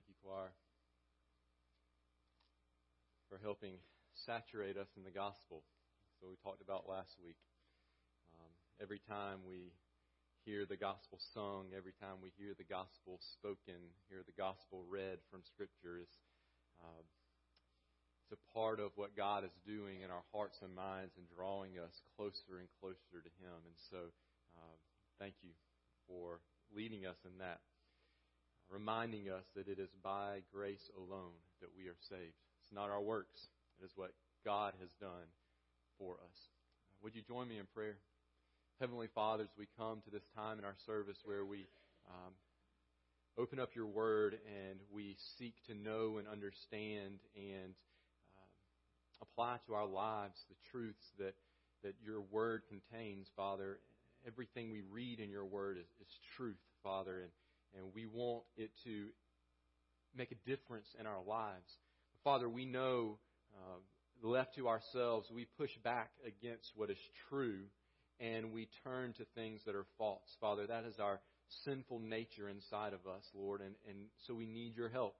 Thank you, choir, for helping saturate us in the gospel. So we talked about last week. Um, every time we hear the gospel sung, every time we hear the gospel spoken, hear the gospel read from Scripture, is uh, it's a part of what God is doing in our hearts and minds and drawing us closer and closer to Him. And so, uh, thank you for leading us in that, reminding us that it is by grace alone that we are saved. It's not our works, it is what God has done for us. Would you join me in prayer? Heavenly Father, as we come to this time in our service where we um, open up your word and we seek to know and understand and apply to our lives the truths that, that your word contains, Father. Everything we read in your word is, is truth, Father, and, and we want it to make a difference in our lives. Father, we know, uh, left to ourselves, we push back against what is true and we turn to things that are false. Father, that is our sinful nature inside of us, Lord, and, and so we need your help.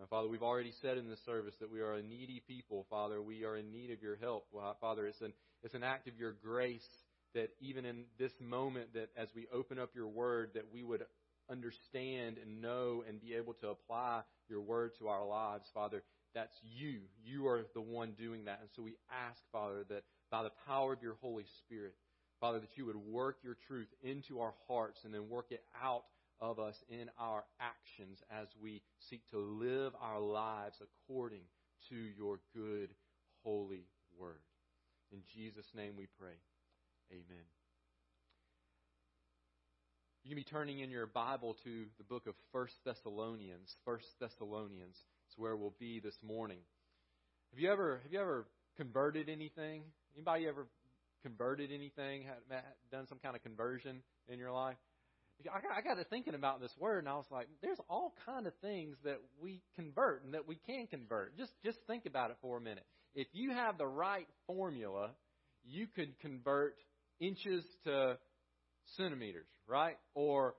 Uh, Father, we've already said in the service that we are a needy people. Father, we are in need of your help. Well, Father, it's an, it's an act of your grace that even in this moment, that as we open up your word, that we would understand and know and be able to apply your word to our lives, Father. That's you. You are the one doing that. And so we ask, Father, that by the power of your Holy Spirit, Father, that you would work your truth into our hearts and then work it out of us in our actions as we seek to live our lives according to your good, holy word. In Jesus' name we pray. Amen. You can be turning in your Bible to the book of First Thessalonians. First Thessalonians is where we'll be this morning. Have you ever have you ever converted anything? Anybody ever converted anything? Had, done some kind of conversion in your life? I got, I got to thinking about this word, and I was like, there's all kind of things that we convert and that we can convert. Just just think about it for a minute. If you have the right formula, you could convert inches to centimeters, right? Or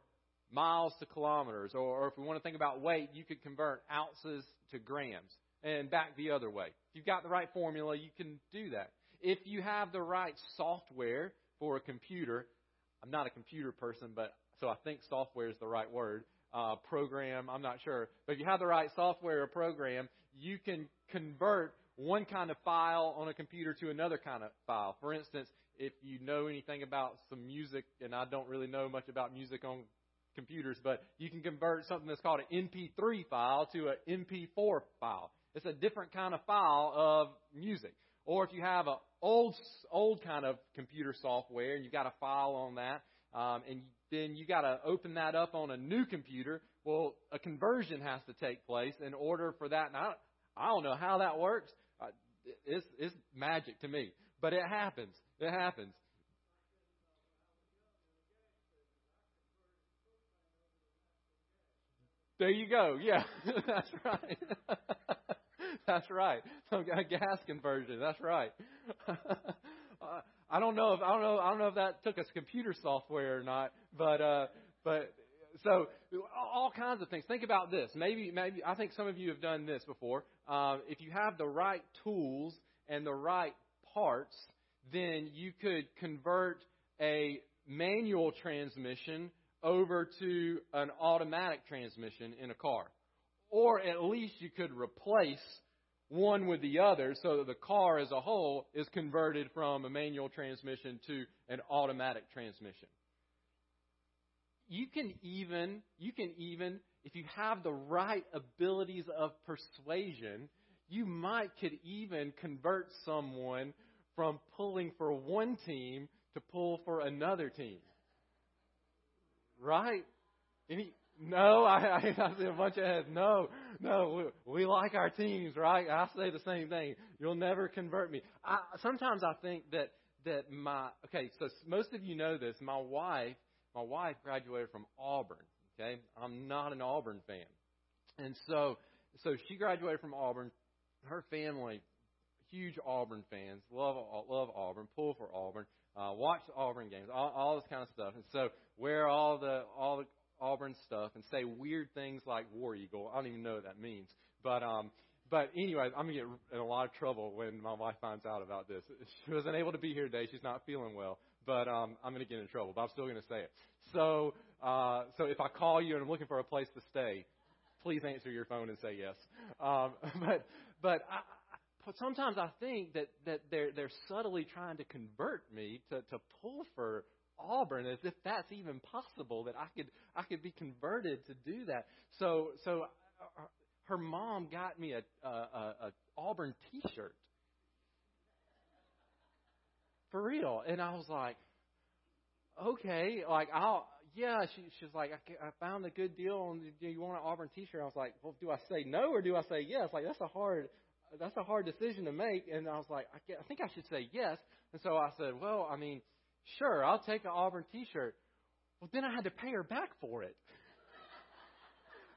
miles to kilometers. Or, or if we want to think about weight, you could convert ounces to grams and back the other way. If you've got the right formula, you can do that. If you have the right software for a computer, I'm not a computer person, but so I think software is the right word. Uh, program, I'm not sure. But if you have the right software or program, you can convert one kind of file on a computer to another kind of file. For instance, if you know anything about some music, and I don't really know much about music on computers, but you can convert something that's called an MP3 file to an MP4 file. It's a different kind of file of music. Or if you have an old, old kind of computer software and you've got a file on that, um, and then you got to open that up on a new computer. Well, a conversion has to take place in order for that. And I, I don't know how that works. Uh, it's, it's magic to me, but it happens. It happens. There you go. Yeah, that's right. that's right. So gas conversion. That's right. uh, I don't know if I don't know I don't know if that took us computer software or not, but uh, but so all kinds of things. Think about this. Maybe maybe I think some of you have done this before. Uh, if you have the right tools and the right parts, then you could convert a manual transmission over to an automatic transmission in a car. Or at least you could replace one with the other so that the car as a whole is converted from a manual transmission to an automatic transmission. You can even, you can even, if you have the right abilities of persuasion, you might could even convert someone from pulling for one team to pull for another team. Right? Any, no, I, I, I see a bunch of heads. No, no, we, we like our teams, right? I say the same thing. You'll never convert me. I, sometimes I think that that my okay. So most of you know this. My wife, my wife graduated from Auburn. Okay, I'm not an Auburn fan, and so so she graduated from Auburn. Her family, huge Auburn fans, love love Auburn, pull for Auburn, uh, watch the Auburn games, all, all this kind of stuff. And so wear all the all the Auburn stuff and say weird things like War Eagle. I don't even know what that means. But um, but anyway, I'm gonna get in a lot of trouble when my wife finds out about this. She wasn't able to be here today. She's not feeling well. But um, I'm gonna get in trouble. But I'm still gonna say it. So uh, so if I call you and I'm looking for a place to stay, please answer your phone and say yes. Um, but but I, sometimes I think that that they're they're subtly trying to convert me to to pull for Auburn as if that's even possible that I could I could be converted to do that. So so uh, her mom got me a a, a, a Auburn T-shirt for real, and I was like, okay, like I'll yeah. She she's like I, I found a good deal on do you want an Auburn T-shirt? I was like, well, do I say no or do I say yes? Like that's a hard that's a hard decision to make. And I was like, I, I think I should say yes. And so I said, well, I mean, sure, I'll take an Auburn T-shirt. Well, then I had to pay her back for it.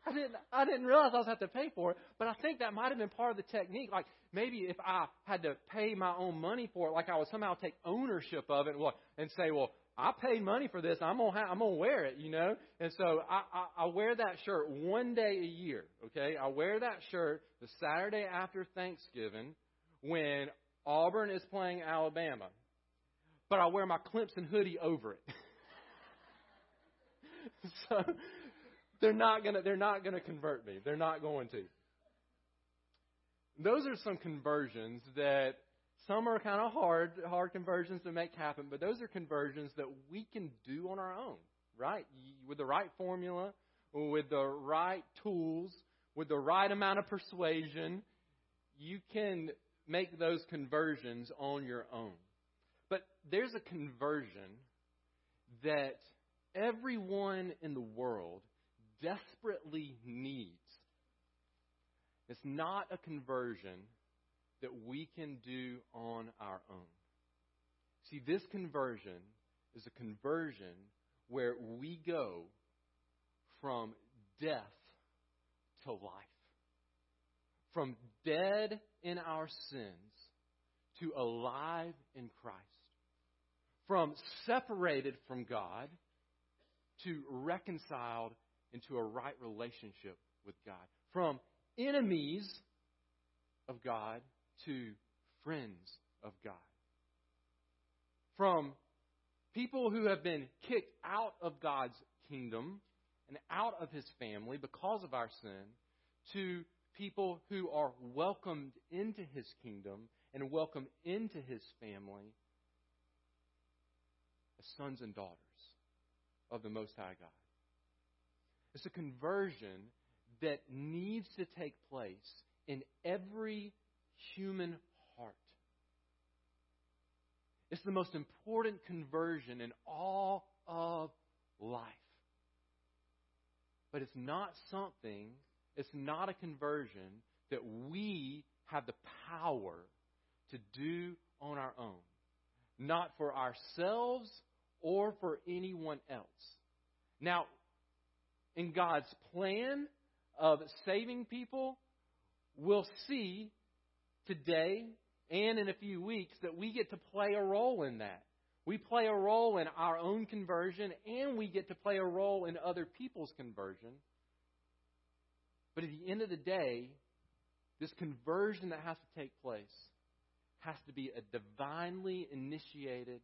I didn't I didn't realize I was have to pay for it, but I think that might have been part of the technique. Like maybe if I had to pay my own money for it, like I would somehow take ownership of it and, and say, well, I paid money for this. I'm gonna ha- I'm gonna wear it, you know. And so I, I I wear that shirt one day a year. Okay, I wear that shirt the Saturday after Thanksgiving when Auburn is playing Alabama, but I wear my Clemson hoodie over it. so they're not gonna they're not gonna convert me. They're not going to. Those are some conversions that some are kind of hard, hard conversions to make happen, but those are conversions that we can do on our own, right? With the right formula, with the right tools, with the right amount of persuasion, you can make those conversions on your own. But there's a conversion that everyone in the world desperately needs. It's not a conversion that we can do on our own. See, this conversion is a conversion where we go from death to life, from dead in our sins to alive in Christ, from separated from God to reconciled into a right relationship with God, from enemies of God to friends of God. From people who have been kicked out of God's kingdom and out of his family because of our sin to people who are welcomed into his kingdom and welcomed into his family as sons and daughters of the Most High God. It's a conversion that needs to take place in every human heart. It's the most important conversion in all of life. But it's not something, it's not a conversion that we have the power to do on our own. Not for ourselves or for anyone else. Now, in God's plan of saving people, we'll see today and in a few weeks that we get to play a role in that. We play a role in our own conversion and we get to play a role in other people's conversion. But at the end of the day, this conversion that has to take place has to be a divinely initiated,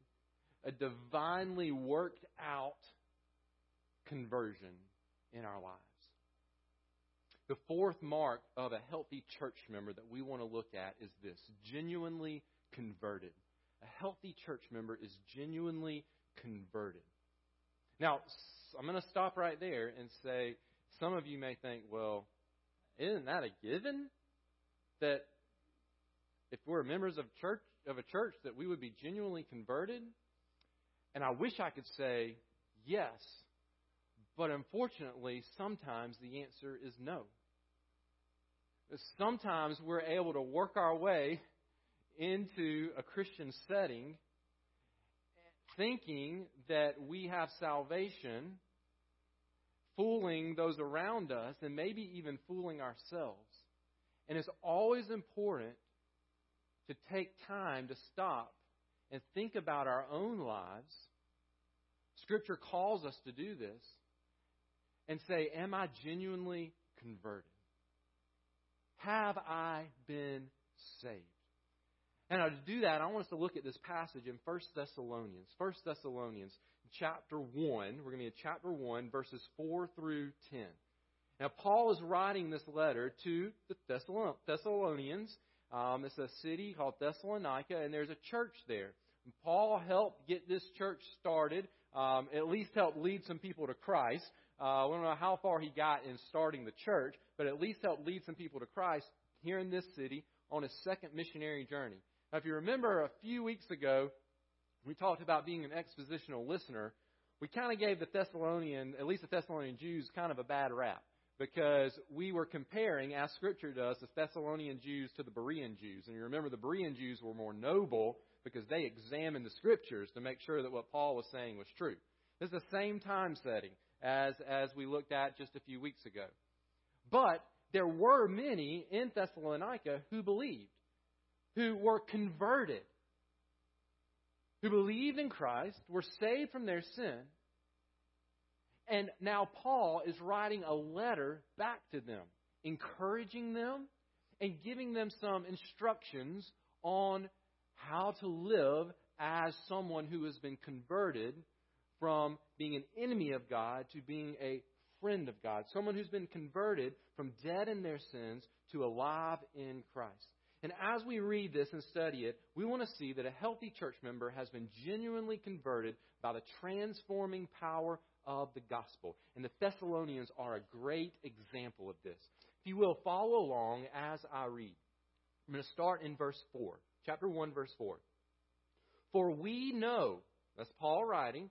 a divinely worked out conversion in our lives. The fourth mark of a healthy church member that we want to look at is this genuinely converted. A healthy church member is genuinely converted. Now, I'm going to stop right there and say some of you may think, well, isn't that a given? That if we're members of church of a church that we would be genuinely converted? And I wish I could say yes, but unfortunately, sometimes the answer is no sometimes we're able to work our way into a Christian setting thinking that we have salvation, fooling those around us, and maybe even fooling ourselves. And it's always important to take time to stop and think about our own lives. Scripture calls us to do this. And say, Am I genuinely converted? Have I been saved? And now to do that, I want us to look at this passage in 1 Thessalonians. 1 Thessalonians chapter 1. We're going to be in chapter 1, verses 4 through 10. Now, Paul is writing this letter to the Thessalonians. Um, it's a city called Thessalonica, and there's a church there. And Paul helped get this church started, um, at least helped lead some people to Christ. Uh, I don't know how far he got in starting the church, but at least helped lead some people to Christ here in this city on his second missionary journey. Now, if you remember a few weeks ago, we talked about being an expositional listener. We kind of gave the Thessalonian, at least the Thessalonian Jews, kind of a bad rap because we were comparing, as Scripture does, the Thessalonian Jews to the Berean Jews. And you remember the Berean Jews were more noble because they examined the Scriptures to make sure that what Paul was saying was true. This is the same time setting as, as we looked at just a few weeks ago. But there were many in Thessalonica who believed, who were converted, who believed in Christ, were saved from their sin, and now Paul is writing a letter back to them, encouraging them and giving them some instructions on how to live as someone who has been converted from being an enemy of God to being a friend of God. Someone who's been converted from dead in their sins to alive in Christ. And as we read this and study it, we want to see that a healthy church member has been genuinely converted by the transforming power of the gospel. And the Thessalonians are a great example of this. If you will, follow along as I read. I'm going to start in verse 4, chapter 1, verse 4. For we know, that's Paul writing,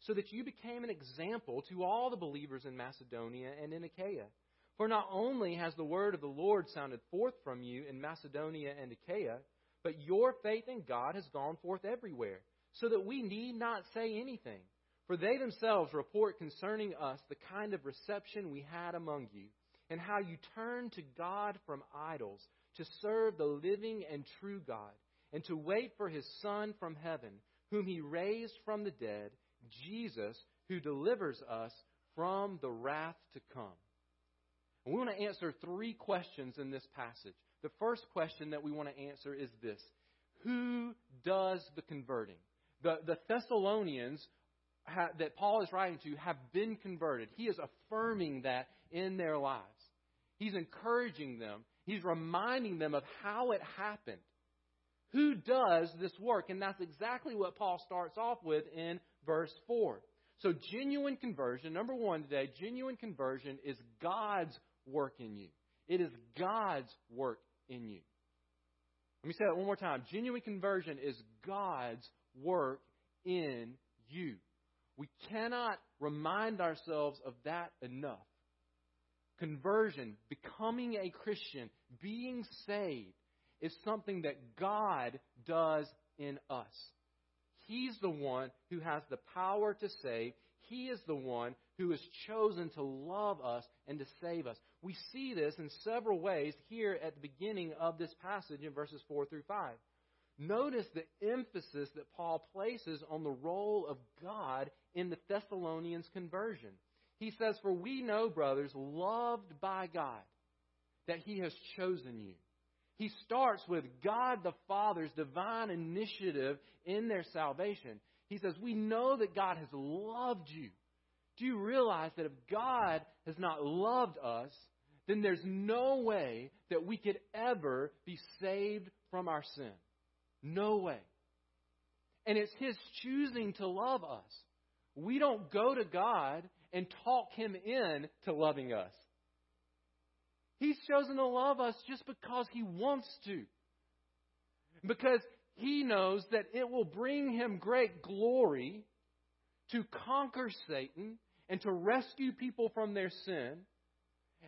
so that you became an example to all the believers in Macedonia and in Achaia. For not only has the word of the Lord sounded forth from you in Macedonia and Achaia, but your faith in God has gone forth everywhere, so that we need not say anything. For they themselves report concerning us the kind of reception we had among you, and how you turned to God from idols to serve the living and true God, and to wait for his Son from heaven, whom he raised from the dead Jesus who delivers us from the wrath to come. And we want to answer three questions in this passage. The first question that we want to answer is this Who does the converting? The, the Thessalonians ha, that Paul is writing to have been converted. He is affirming that in their lives. He's encouraging them, he's reminding them of how it happened. Who does this work? And that's exactly what Paul starts off with in verse 4. So, genuine conversion, number one today, genuine conversion is God's work in you. It is God's work in you. Let me say that one more time. Genuine conversion is God's work in you. We cannot remind ourselves of that enough. Conversion, becoming a Christian, being saved, is something that God does in us. He's the one who has the power to save. He is the one who has chosen to love us and to save us. We see this in several ways here at the beginning of this passage in verses 4 through 5. Notice the emphasis that Paul places on the role of God in the Thessalonians' conversion. He says, For we know, brothers, loved by God, that He has chosen you he starts with God the Father's divine initiative in their salvation. He says, We know that God has loved you. Do you realize that if God has not loved us, then there's no way that we could ever be saved from our sin? No way. And it's His choosing to love us. We don't go to God and talk Him in to loving us. He's chosen to love us just because He wants to. Because He knows that it will bring Him great glory to conquer Satan and to rescue people from their sin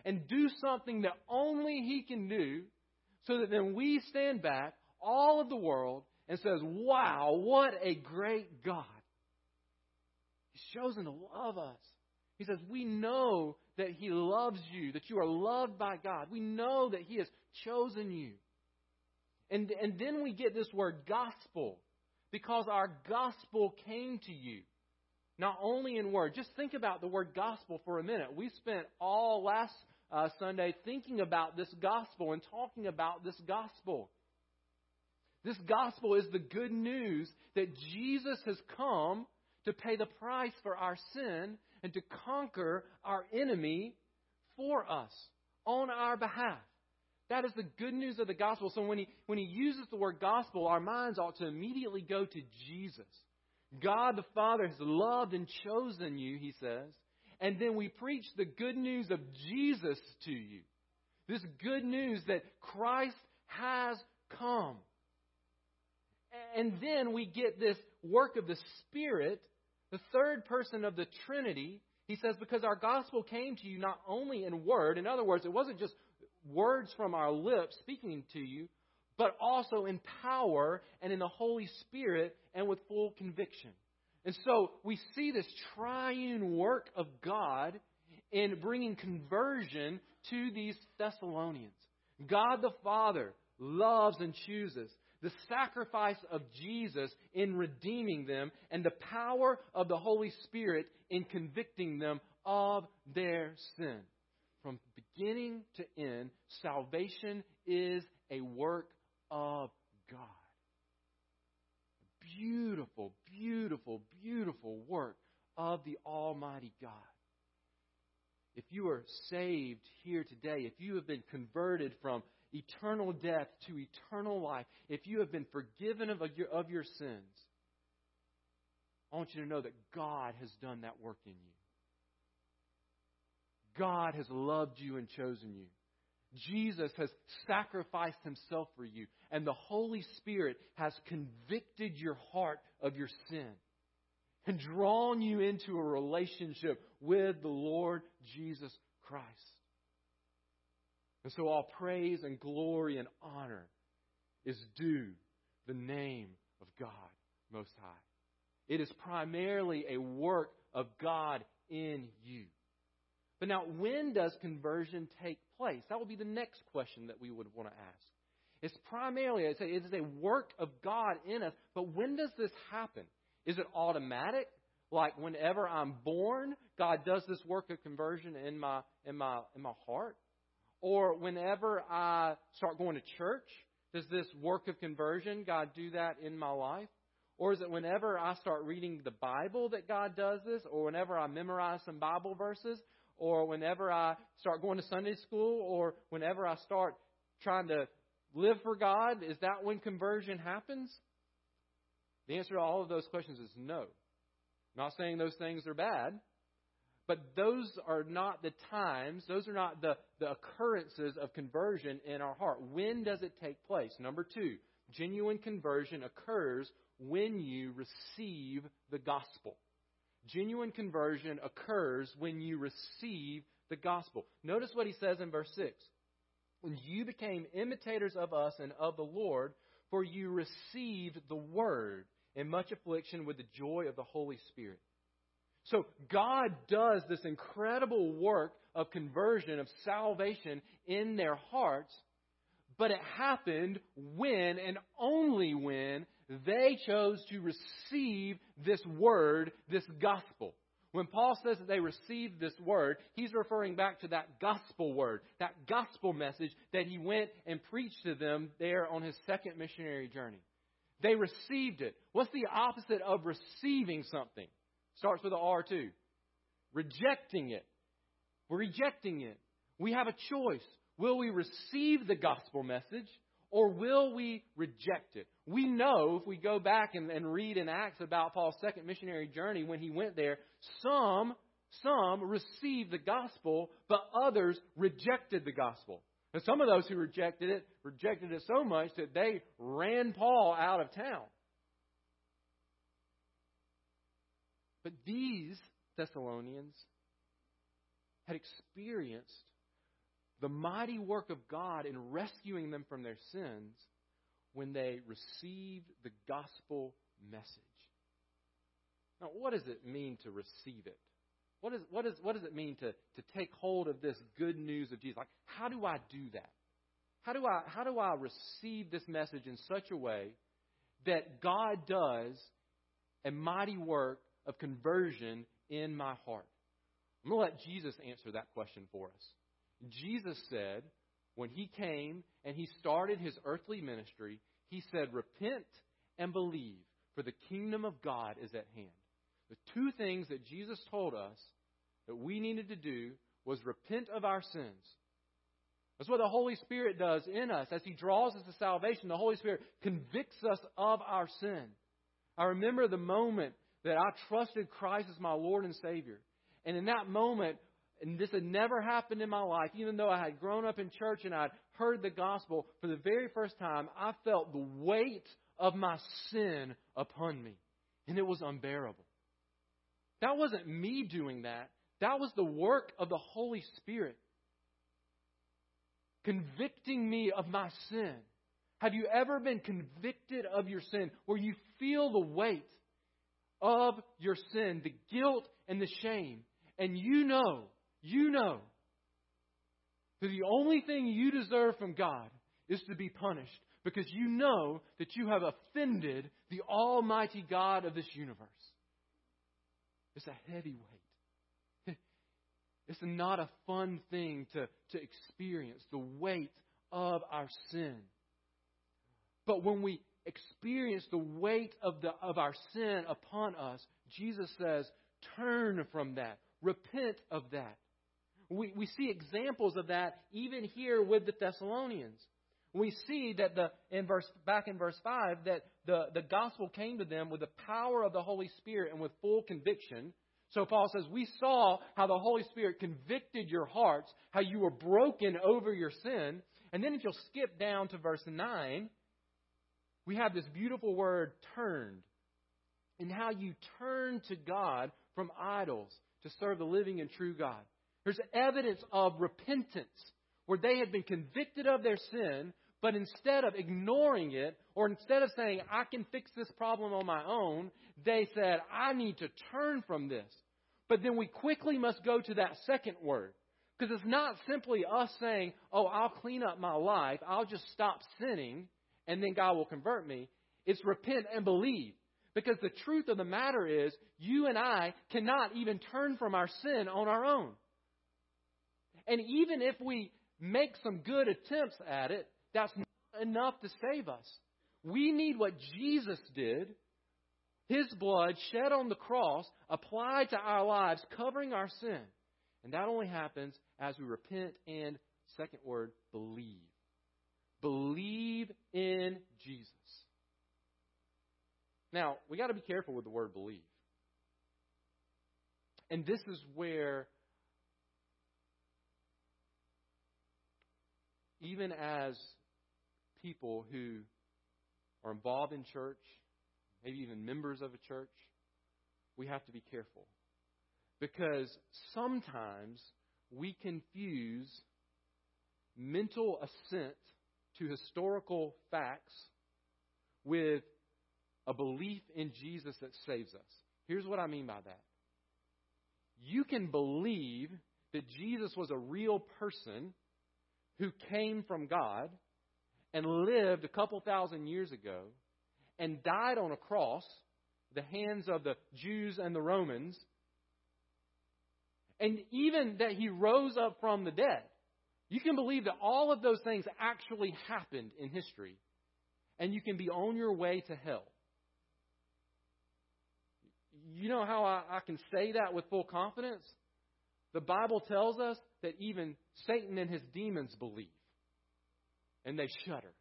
and do something that only He can do so that then we stand back, all of the world, and says, Wow, what a great God. He's chosen to love us. He says, We know that He loves you, that you are loved by God. We know that He has chosen you. And, and then we get this word gospel because our gospel came to you. Not only in word. Just think about the word gospel for a minute. We spent all last uh, Sunday thinking about this gospel and talking about this gospel. This gospel is the good news that Jesus has come to pay the price for our sin and to conquer our enemy for us on our behalf. That is the good news of the gospel. So when he, when he uses the word gospel, our minds ought to immediately go to Jesus. God the Father has loved and chosen you, he says. And then we preach the good news of Jesus to you. This good news that Christ has come. And then we get this work of the Spirit, the third person of the Trinity. He says, because our gospel came to you not only in word, in other words, it wasn't just words from our lips speaking to you, but also in power and in the Holy Spirit and with full conviction. And so we see this triune work of God in bringing conversion to these Thessalonians. God the Father loves and chooses the sacrifice of Jesus in redeeming them and the power of the Holy Spirit in convicting them of their sin. From beginning to end, salvation is a work of God. Beautiful, beautiful, beautiful work of the Almighty God. If you are saved here today, if you have been converted from eternal death to eternal life, if you have been forgiven of your, of your sins, I want you to know that God has done that work in you. God has loved you and chosen you. Jesus has sacrificed himself for you, and the Holy Spirit has convicted your heart of your sin and drawn you into a relationship with the Lord Jesus Christ. And so all praise and glory and honor is due the name of God Most High. It is primarily a work of God in you. But now, when does conversion take place? That will be the next question that we would want to ask. It's primarily, I say, it is a work of God in us, but when does this happen? Is it automatic? Like whenever I'm born, God does this work of conversion in my in my in my heart? Or whenever I start going to church, does this work of conversion, God do that in my life? Or is it whenever I start reading the Bible that God does this? Or whenever I memorize some Bible verses? Or whenever I start going to Sunday school? Or whenever I start trying to live for God? Is that when conversion happens? The answer to all of those questions is no. I'm not saying those things are bad. But those are not the times, those are not the, the occurrences of conversion in our heart. When does it take place? Number two, genuine conversion occurs when you receive the gospel. Genuine conversion occurs when you receive the gospel. Notice what he says in verse 6. When you became imitators of us and of the Lord, for you received the word in much affliction with the joy of the Holy Spirit. So God does this incredible work of conversion, of salvation in their hearts, but it happened when and only when they chose to receive this word, this gospel. When Paul says that they received this word, he's referring back to that gospel word, that gospel message that he went and preached to them there on his second missionary journey. They received it. What's the opposite of receiving something? Starts with an R too. Rejecting it. We're rejecting it. We have a choice. Will we receive the gospel message or will we reject it? We know if we go back and, and read in Acts about Paul's second missionary journey when he went there, some some received the gospel, but others rejected the gospel. And some of those who rejected it rejected it so much that they ran Paul out of town. But these Thessalonians had experienced the mighty work of God in rescuing them from their sins when they received the gospel message. Now, what does it mean to receive it? What, is, what, is, what does it mean to, to take hold of this good news of Jesus? Like, how do I do that? How do I, how do I receive this message in such a way that God does a mighty work of conversion in my heart? I'm going to let Jesus answer that question for us. Jesus said, when he came and he started his earthly ministry, he said, Repent and believe, for the kingdom of God is at hand. The two things that Jesus told us that we needed to do was repent of our sins. That's what the Holy Spirit does in us. As He draws us to salvation, the Holy Spirit convicts us of our sin. I remember the moment that I trusted Christ as my Lord and Savior. And in that moment, and this had never happened in my life, even though I had grown up in church and I'd heard the gospel, for the very first time, I felt the weight of my sin upon me. And it was unbearable. That wasn't me doing that. That was the work of the Holy Spirit convicting me of my sin. Have you ever been convicted of your sin where you feel the weight of your sin, the guilt and the shame, and you know you know that the only thing you deserve from God is to be punished because you know that you have offended the Almighty God of this universe. It's a heavy weight. It's not a fun thing to, to experience, the weight of our sin. But when we experience the weight of, the, of our sin upon us, Jesus says, turn from that, repent of that. We, we see examples of that even here with the Thessalonians. We see that the in verse back in verse five that the, the gospel came to them with the power of the Holy Spirit and with full conviction. So Paul says, We saw how the Holy Spirit convicted your hearts, how you were broken over your sin. And then if you'll skip down to verse 9, we have this beautiful word turned. And how you turn to God from idols to serve the living and true God. There's evidence of repentance where they had been convicted of their sin, but instead of ignoring it, or instead of saying, I can fix this problem on my own, they said, I need to turn from this. But then we quickly must go to that second word. Because it's not simply us saying, oh, I'll clean up my life, I'll just stop sinning, and then God will convert me. It's repent and believe. Because the truth of the matter is, you and I cannot even turn from our sin on our own. And even if we make some good attempts at it, that's not enough to save us. We need what Jesus did His blood shed on the cross, applied to our lives, covering our sin. And that only happens as we repent and, second word, believe. Believe in Jesus. Now, we got to be careful with the word believe. And this is where even as people who are involved in church, maybe even members of a church, we have to be careful. Because sometimes we confuse mental assent to historical facts with a belief in Jesus that saves us. Here's what I mean by that. You can believe that Jesus was a real person who came from God and lived a couple thousand years ago and died on a cross, the hands of the Jews and the Romans, and even that he rose up from the dead. You can believe that all of those things actually happened in history, and you can be on your way to hell. You know how I, I can say that with full confidence? The Bible tells us that even Satan and his demons believe. And they shudder.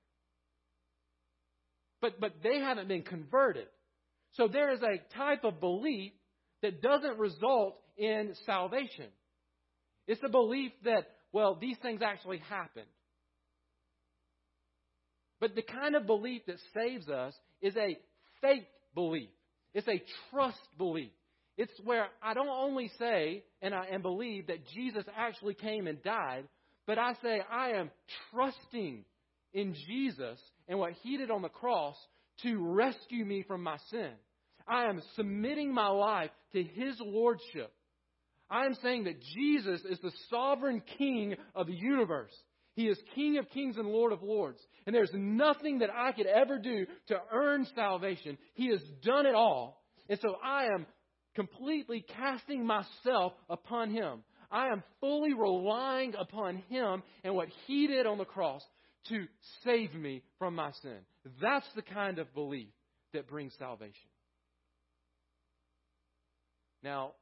But, but they haven't been converted. So there is a type of belief that doesn't result in salvation. It's a belief that, well, these things actually happened. But the kind of belief that saves us is a faith belief. It's a trust belief. It's where I don't only say and I and believe that Jesus actually came and died, but I say I am trusting in Jesus and what He did on the cross to rescue me from my sin. I am submitting my life to His Lordship. I am saying that Jesus is the sovereign King of the universe. He is King of kings and Lord of lords. And there's nothing that I could ever do to earn salvation. He has done it all. And so I am completely casting myself upon Him. I am fully relying upon Him and what He did on the cross to save me from my sin. That's the kind of belief that brings salvation. Now,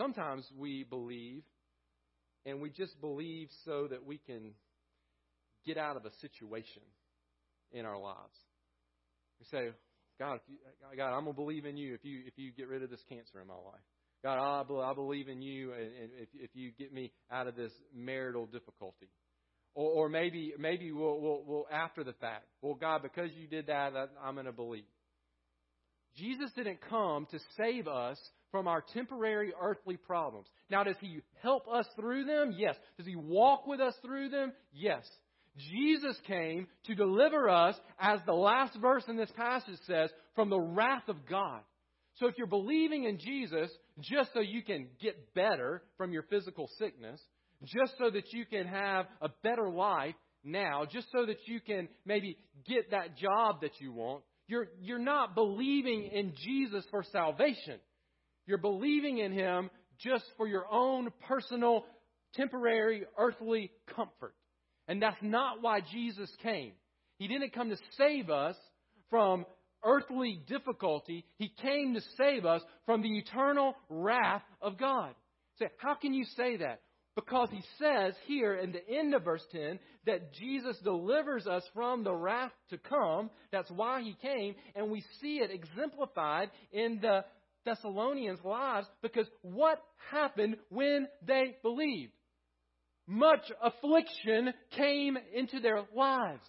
sometimes we believe, and we just believe so that we can get out of a situation in our lives. We say, God, if you, God, I'm gonna believe in you if you if you get rid of this cancer in my life. God, I believe in you, and if if you get me out of this marital difficulty, or, or maybe maybe we'll, we'll we'll after the fact. Well, God, because you did that, I'm gonna believe. Jesus didn't come to save us from our temporary earthly problems. Now, does He help us through them? Yes. Does He walk with us through them? Yes. Jesus came to deliver us, as the last verse in this passage says, from the wrath of God. So if you're believing in Jesus just so you can get better from your physical sickness, just so that you can have a better life now, just so that you can maybe get that job that you want, you're, you're not believing in Jesus for salvation. You're believing in Him just for your own personal, temporary, earthly comfort. And that's not why Jesus came. He didn't come to save us from earthly difficulty. He came to save us from the eternal wrath of God. Say, how can you say that? Because he says here in the end of verse 10 that Jesus delivers us from the wrath to come. That's why he came. And we see it exemplified in the Thessalonians' lives because what happened when they believed? much affliction came into their lives.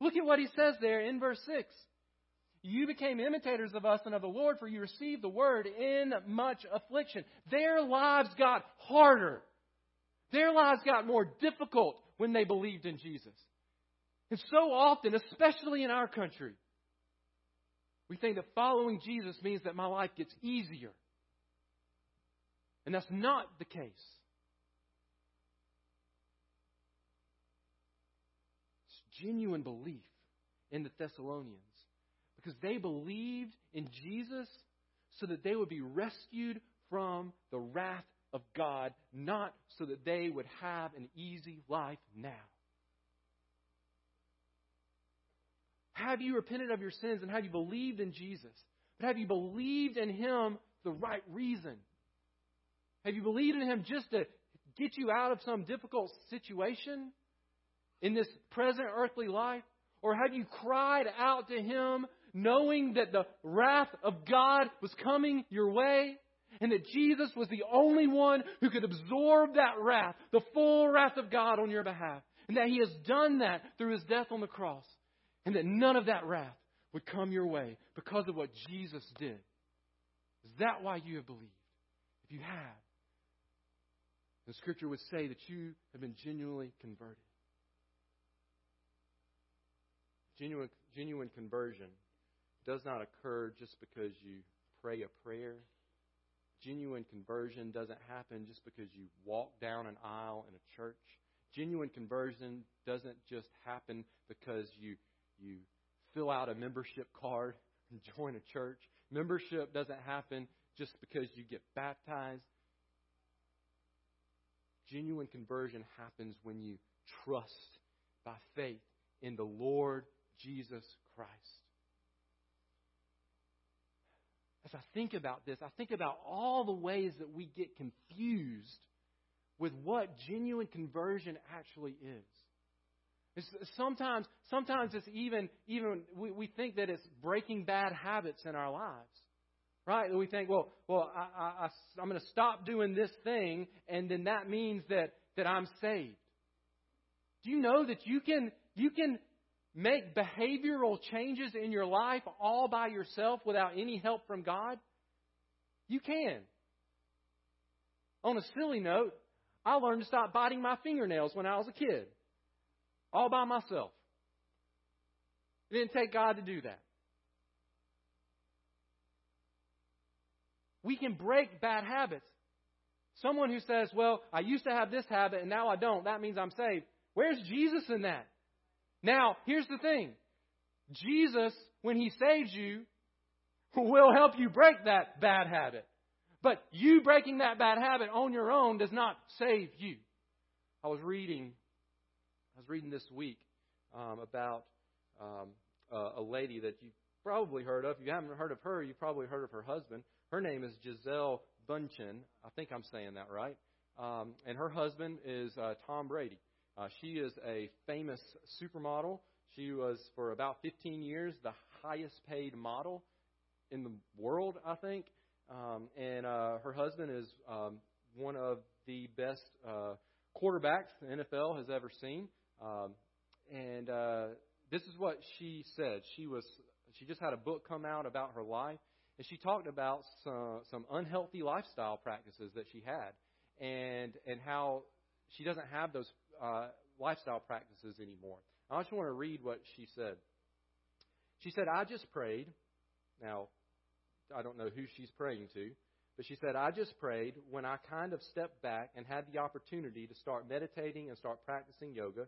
Look at what he says there in verse 6. You became imitators of us and of the Lord, for you received the word in much affliction. Their lives got harder. Their lives got more difficult when they believed in Jesus. And so often, especially in our country, we think that following Jesus means that my life gets easier. And that's not the case. It's genuine belief in the Thessalonians because they believed in Jesus so that they would be rescued from the wrath of God, not so that they would have an easy life now. Have you repented of your sins and have you believed in Jesus? But have you believed in Him the right reason? Have you believed in Him just to get you out of some difficult situation? in this present earthly life? Or have you cried out to Him knowing that the wrath of God was coming your way? And that Jesus was the only one who could absorb that wrath, the full wrath of God on your behalf. And that He has done that through His death on the cross. And that none of that wrath would come your way because of what Jesus did. Is that why you have believed? If you have, the Scripture would say that you have been genuinely converted. Genuine, genuine conversion does not occur just because you pray a prayer. Genuine conversion doesn't happen just because you walk down an aisle in a church. Genuine conversion doesn't just happen because you you fill out a membership card and join a church. Membership doesn't happen just because you get baptized. Genuine conversion happens when you trust by faith in the Lord Jesus Christ. As I think about this, I think about all the ways that we get confused with what genuine conversion actually is. It's sometimes, sometimes it's even, even we, we think that it's breaking bad habits in our lives, right? We think, well, well, I, I, I, I'm going to stop doing this thing, and then that means that that I'm saved. Do you know that you can you can make behavioral changes in your life all by yourself without any help from God? You can. On a silly note, I learned to stop biting my fingernails when I was a kid, all by myself. It didn't take God to do that. We can break bad habits. Someone who says, Well, I used to have this habit and now I don't, that means I'm saved. Where's Jesus in that? Now, here's the thing Jesus, when He saves you, will help you break that bad habit. But you breaking that bad habit on your own does not save you. I was reading, was reading this week um, about um, uh, a lady that you've probably heard of. If you haven't heard of her, you've probably heard of her husband. Her name is Gisele Bündchen. I think I'm saying that right. Um, and her husband is uh, Tom Brady. Uh, she is a famous supermodel. She was, for about 15 years, the highest paid model in the world, I think. Um, and uh, her husband is um, one of the best uh, quarterbacks the NFL has ever seen. Um, and uh, this is what she said. She was she just had a book come out about her life, and she talked about some, some unhealthy lifestyle practices that she had, and and how she doesn't have those uh, lifestyle practices anymore. I just want to read what she said. She said, "I just prayed." Now, I don't know who she's praying to, but she said, I just prayed when I kind of stepped back and had the opportunity to start meditating and start practicing yoga,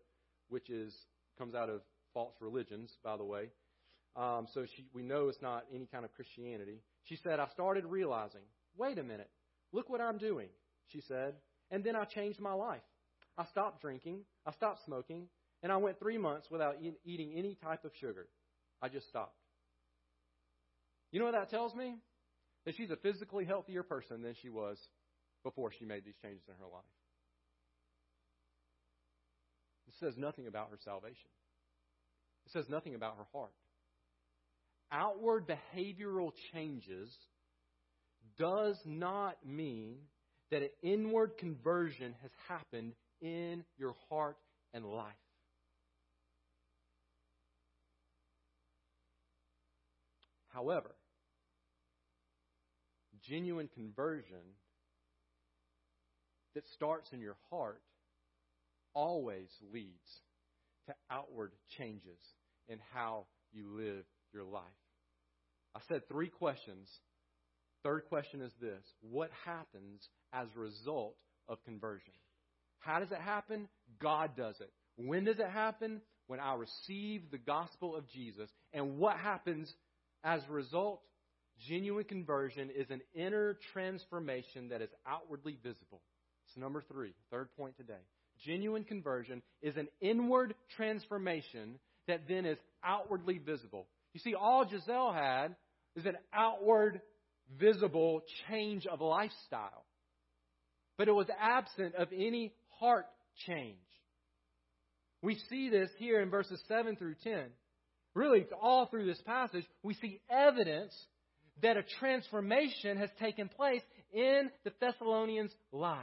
which is comes out of false religions, by the way. Um, so she, we know it's not any kind of Christianity. She said, I started realizing, wait a minute, look what I'm doing, she said. And then I changed my life. I stopped drinking, I stopped smoking, and I went three months without e- eating any type of sugar. I just stopped. You know what that tells me? That she's a physically healthier person than she was before she made these changes in her life. Says nothing about her salvation. It says nothing about her heart. Outward behavioral changes does not mean that an inward conversion has happened in your heart and life. However, genuine conversion that starts in your heart always leads to outward changes in how you live your life. I said three questions. Third question is this What happens as a result of conversion? How does it happen? God does it. When does it happen? When I receive the gospel of Jesus. And what happens as a result, genuine conversion is an inner transformation that is outwardly visible. It's number three, third point today. Genuine conversion is an inward transformation that then is outwardly visible. You see, all Gisele had is an outward, visible change of lifestyle. But it was absent of any heart change. We see this here in verses 7 through 10 really all through this passage, we see evidence that a transformation has taken place in the Thessalonians' lives.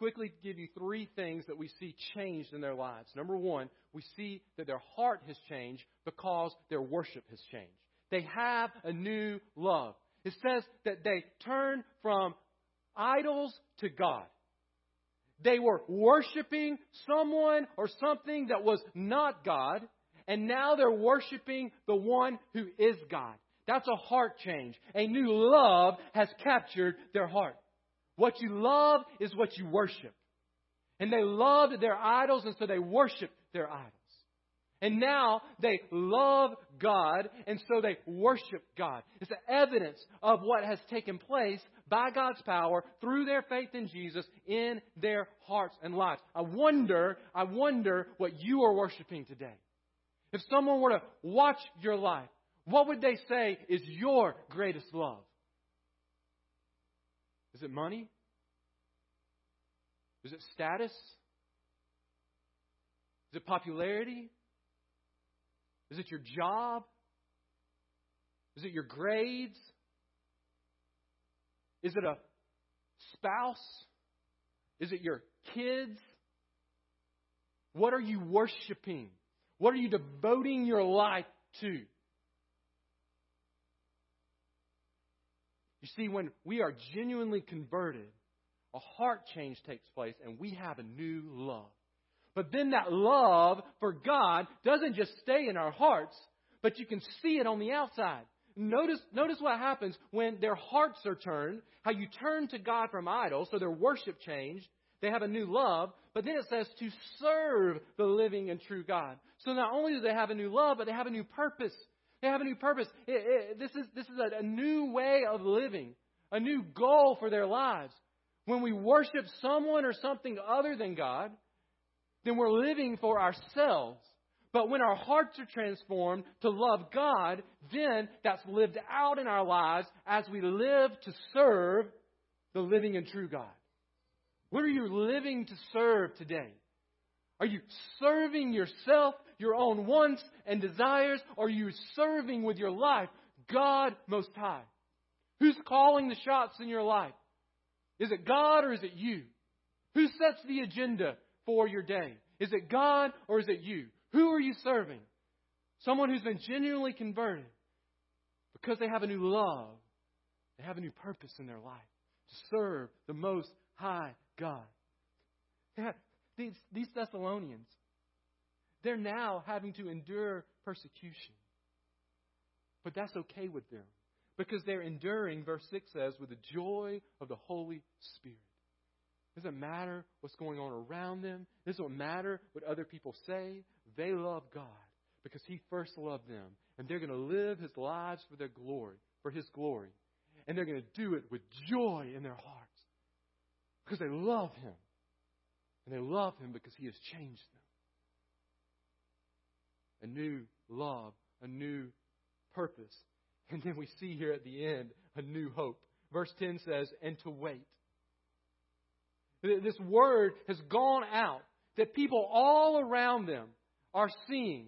quickly give you three things that we see changed in their lives. Number one, we see that their heart has changed because their worship has changed. They have a new love. It says that they turn from idols to God. They were worshiping someone or something that was not God and now they're worshiping the one who is God. That's a heart change. A new love has captured their heart. What you love is what you worship. And they loved their idols, and so they worshiped their idols. And now they love God, and so they worship God. It's the evidence of what has taken place by God's power through their faith in Jesus in their hearts and lives. I wonder, I wonder what you are worshiping today. If someone were to watch your life, what would they say is your greatest love? Is it money? Is it status? Is it popularity? Is it your job? Is it your grades? Is it a spouse? Is it your kids? What are you worshiping? What are you devoting your life to? See, when we are genuinely converted, a heart change takes place and we have a new love. But then that love for God doesn't just stay in our hearts, but you can see it on the outside. Notice, notice what happens when their hearts are turned, how you turn to God from idols, so their worship changed. They have a new love, but then it says to serve the living and true God. So not only do they have a new love, but they have a new purpose. They have a new purpose. It, it, this is, this is a, a new way of living, a new goal for their lives. When we worship someone or something other than God, then we're living for ourselves. But when our hearts are transformed to love God, then that's lived out in our lives as we live to serve the living and true God. What are you living to serve today? Are you serving yourself, your own wants and desires, or are you serving with your life God Most High? Who's calling the shots in your life? Is it God or is it you? Who sets the agenda for your day? Is it God or is it you? Who are you serving? Someone who's been genuinely converted because they have a new love, they have a new purpose in their life to serve the Most High God. Yeah, These, these Thessalonians, they're now having to endure persecution. But that's okay with them because they're enduring, verse 6 says, with the joy of the Holy Spirit. It doesn't matter what's going on around them. It doesn't matter what other people say. They love God because He first loved them. And they're going to live His lives for their glory, for His glory. And they're going to do it with joy in their hearts because they love Him. And they love Him because He has changed them. A new love, a new purpose. And then we see here at the end a new hope. Verse 10 says, and to wait. This word has gone out that people all around them are seeing.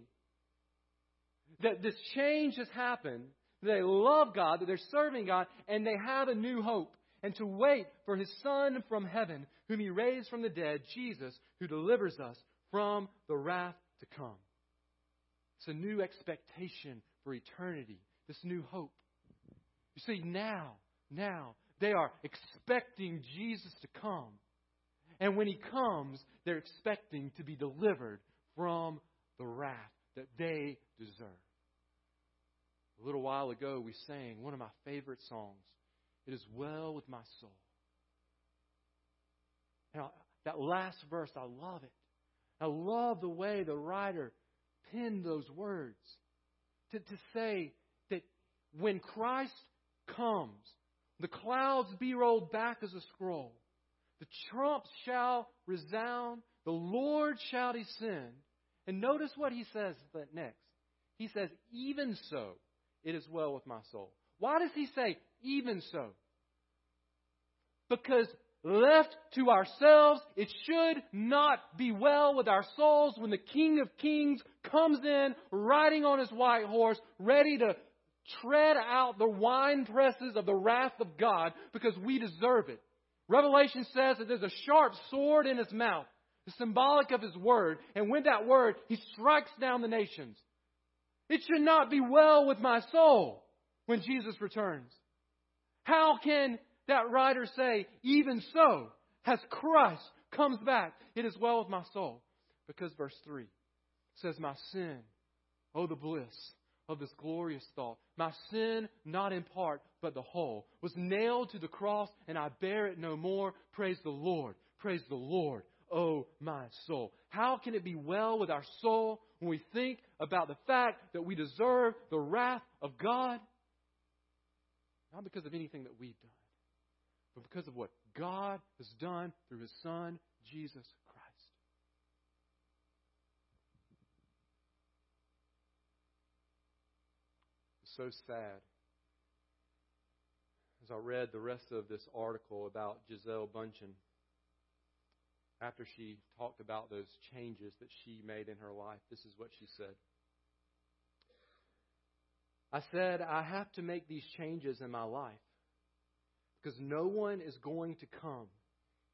That this change has happened. That They love God, that they're serving God, and they have a new hope. And to wait for His Son from heaven, whom He raised from the dead, Jesus, who delivers us from the wrath to come. It's a new expectation for eternity, this new hope. You see, now, now, they are expecting Jesus to come. And when he comes, they're expecting to be delivered from the wrath that they deserve. A little while ago, we sang one of my favorite songs. It is well with my soul. Now, that last verse, I love it. I love the way the writer penned those words to, to say that when Christ comes, the clouds be rolled back as a scroll, the trumps shall resound. The Lord shall descend. And notice what he says next. He says, Even so, it is well with my soul. Why does he say, even so? Because left to ourselves, it should not be well with our souls when the King of Kings comes in riding on his white horse, ready to tread out the wine presses of the wrath of God because we deserve it. Revelation says that there's a sharp sword in his mouth, symbolic of his word, and with that word, he strikes down the nations. It should not be well with my soul when Jesus returns. How can that writer say, even so, as Christ comes back, it is well with my soul? Because verse 3 says, My sin, oh, the bliss of this glorious thought. My sin, not in part, but the whole, was nailed to the cross, and I bear it no more. Praise the Lord. Praise the Lord, oh my soul. How can it be well with our soul when we think about the fact that we deserve the wrath of God? Not because of anything that we've done, but because of what God has done through His Son, Jesus Christ. It's so sad. As I read the rest of this article about Gisele Bündchen, after she talked about those changes that she made in her life, this is what she said. I said, I have to make these changes in my life because no one is going to come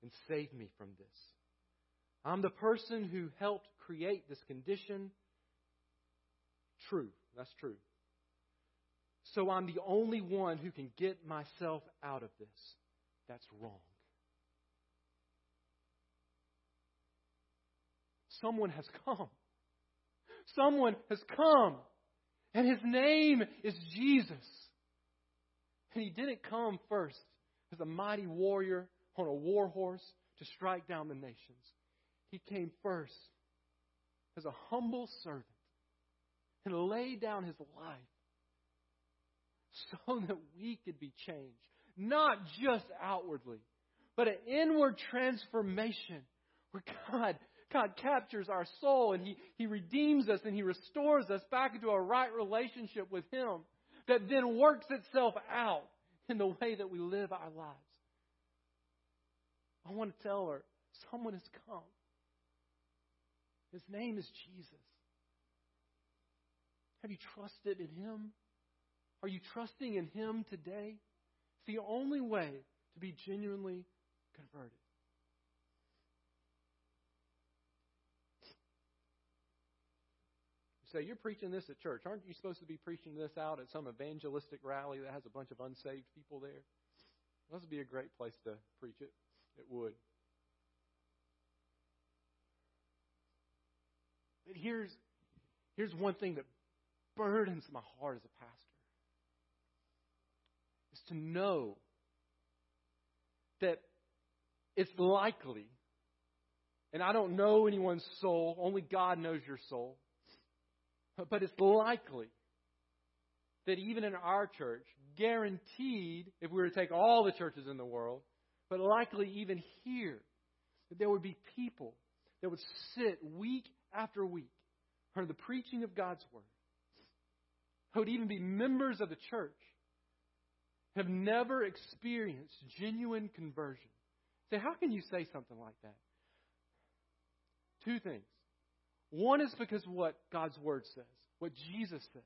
and save me from this. I'm the person who helped create this condition. True, that's true. So I'm the only one who can get myself out of this. That's wrong. Someone has come. Someone has come. And his name is Jesus. And he didn't come first as a mighty warrior on a war horse to strike down the nations. He came first as a humble servant and laid down his life so that we could be changed. Not just outwardly, but an inward transformation where God, God captures our soul and he, he redeems us and He restores us back into a right relationship with Him that then works itself out in the way that we live our lives. I want to tell her, someone has come. His name is Jesus. Have you trusted in Him? Are you trusting in Him today? It's the only way to be genuinely converted. Say, You're preaching this at church. Aren't you supposed to be preaching this out at some evangelistic rally that has a bunch of unsaved people there? This would be a great place to preach it. It would. But here's, here's one thing that burdens my heart as a pastor is to know that it's likely, and I don't know anyone's soul, only God knows your soul, but it's likely that even in our church, guaranteed, if we were to take all the churches in the world, but likely even here, that there would be people that would sit week after week under the preaching of God's Word, who would even be members of the church, have never experienced genuine conversion. Say, how can you say something like that? Two things. One is because of what God's Word says, what Jesus said.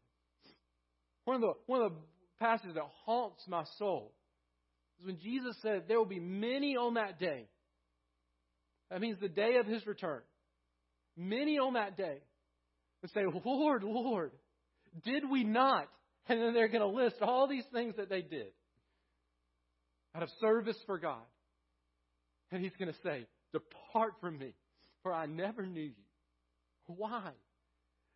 One of the, one of the passages that haunts my soul is when Jesus said, There will be many on that day. That means the day of his return. Many on that day would say, Lord, Lord, did we not? And then they're going to list all these things that they did out of service for God. And he's going to say, Depart from me, for I never knew you. Why?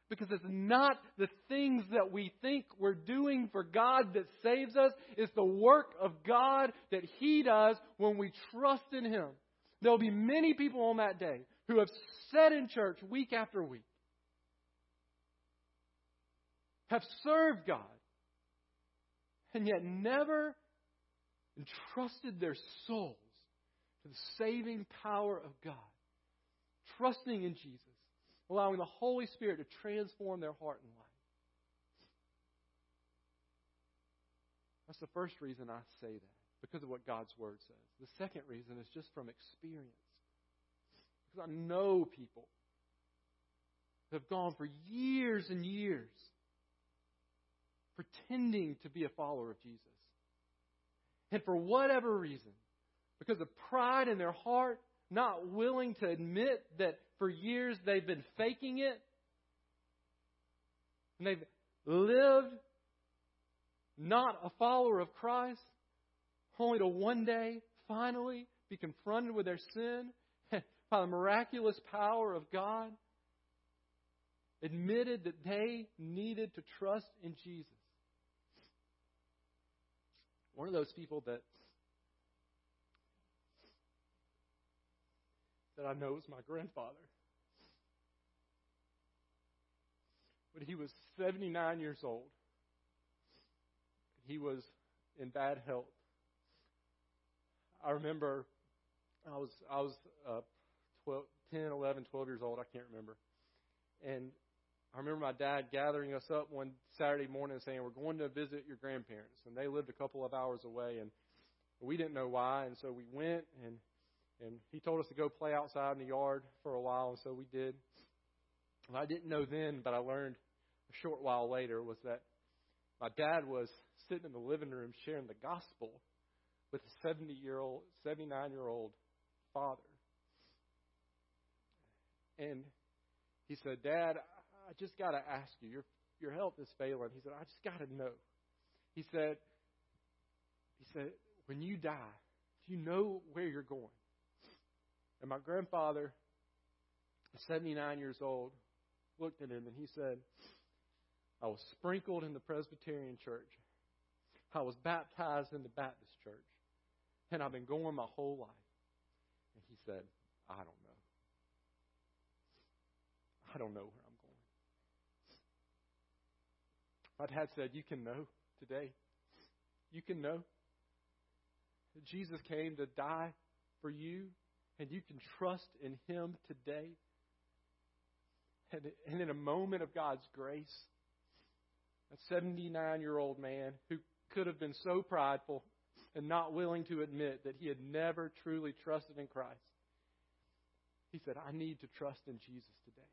Because it's not the things that we think we're doing for God that saves us. It's the work of God that He does when we trust in Him. There'll be many people on that day who have sat in church week after week, have served God, and yet never entrusted their souls to the saving power of God, trusting in Jesus allowing the Holy Spirit to transform their heart and life. That's the first reason I say that, because of what God's Word says. The second reason is just from experience. Because I know people that have gone for years and years pretending to be a follower of Jesus. And for whatever reason, because of pride in their heart, not willing to admit that for years they've been faking it. And they've lived not a follower of Christ, only to one day finally be confronted with their sin by the miraculous power of God, admitted that they needed to trust in Jesus. One of those people that that I know was my grandfather. But he was 79 years old. He was in bad health. I remember I was I was uh, 12, 10, 11, 12 years old. I can't remember. And I remember my dad gathering us up one Saturday morning saying, We're going to visit your grandparents. And they lived a couple of hours away. And we didn't know why. And so we went and And he told us to go play outside in the yard for a while, and so we did. What I didn't know then, but I learned a short while later, was that my dad was sitting in the living room sharing the gospel with a 70 year old, 79 year old father. And he said, Dad, I just got to ask you, your, your health is failing. He said, I just got to know. He said, he said, when you die, do you know where you're going? And my grandfather, 79 years old, looked at him and he said, I was sprinkled in the Presbyterian church. I was baptized in the Baptist church. And I've been going my whole life. And he said, I don't know. I don't know where I'm going. My dad said, You can know today. You can know Jesus came to die for you, and you can trust in Him today. And, and in a moment of God's grace, a 79 year old man who could have been so prideful and not willing to admit that he had never truly trusted in Christ, he said, I need to trust in Jesus today.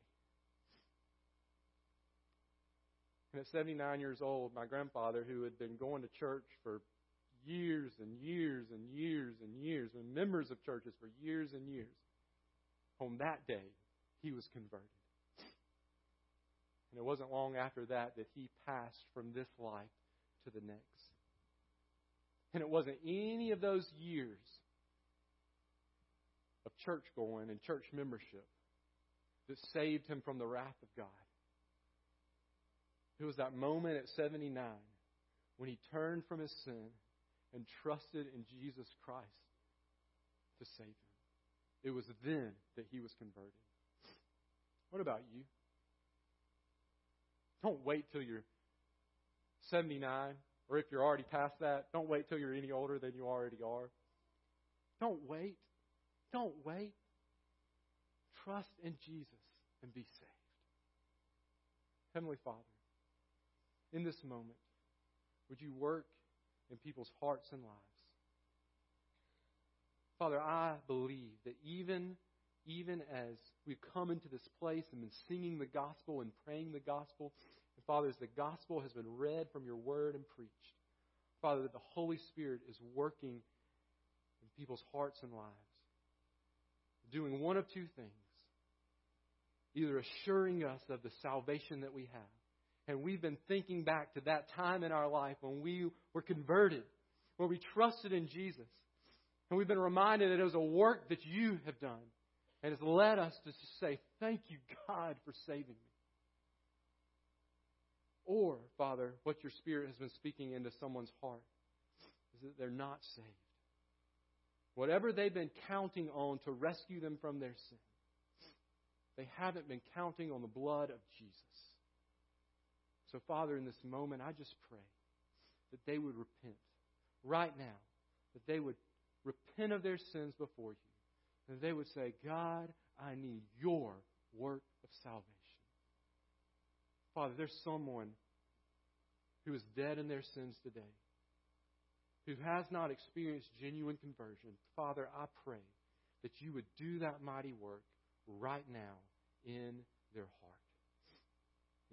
And at 79 years old, my grandfather, who had been going to church for years and years and years and years, and members of churches for years and years, on that day, he was converted. And it wasn't long after that that he passed from this life to the next. And it wasn't any of those years of church going and church membership that saved him from the wrath of God. It was that moment at 79 when he turned from his sin and trusted in Jesus Christ to save him. It was then that he was converted. What about you? Don't wait till you're 79, or if you're already past that, don't wait till you're any older than you already are. Don't wait. Don't wait. Trust in Jesus and be saved. Heavenly Father, in this moment, would you work in people's hearts and lives? Father, I believe that even even as we've come into this place and been singing the gospel and praying the gospel, and Father, as the gospel has been read from your word and preached, Father, that the Holy Spirit is working in people's hearts and lives, doing one of two things either assuring us of the salvation that we have. And we've been thinking back to that time in our life when we were converted, where we trusted in Jesus. And we've been reminded that it was a work that you have done and has led us to say, Thank you, God, for saving me. Or, Father, what your Spirit has been speaking into someone's heart is that they're not saved. Whatever they've been counting on to rescue them from their sin, they haven't been counting on the blood of Jesus. So, Father, in this moment, I just pray that they would repent right now, that they would repent of their sins before you and they would say, God, I need your work of salvation. Father, there's someone who is dead in their sins today, who has not experienced genuine conversion. Father, I pray that you would do that mighty work right now in their heart.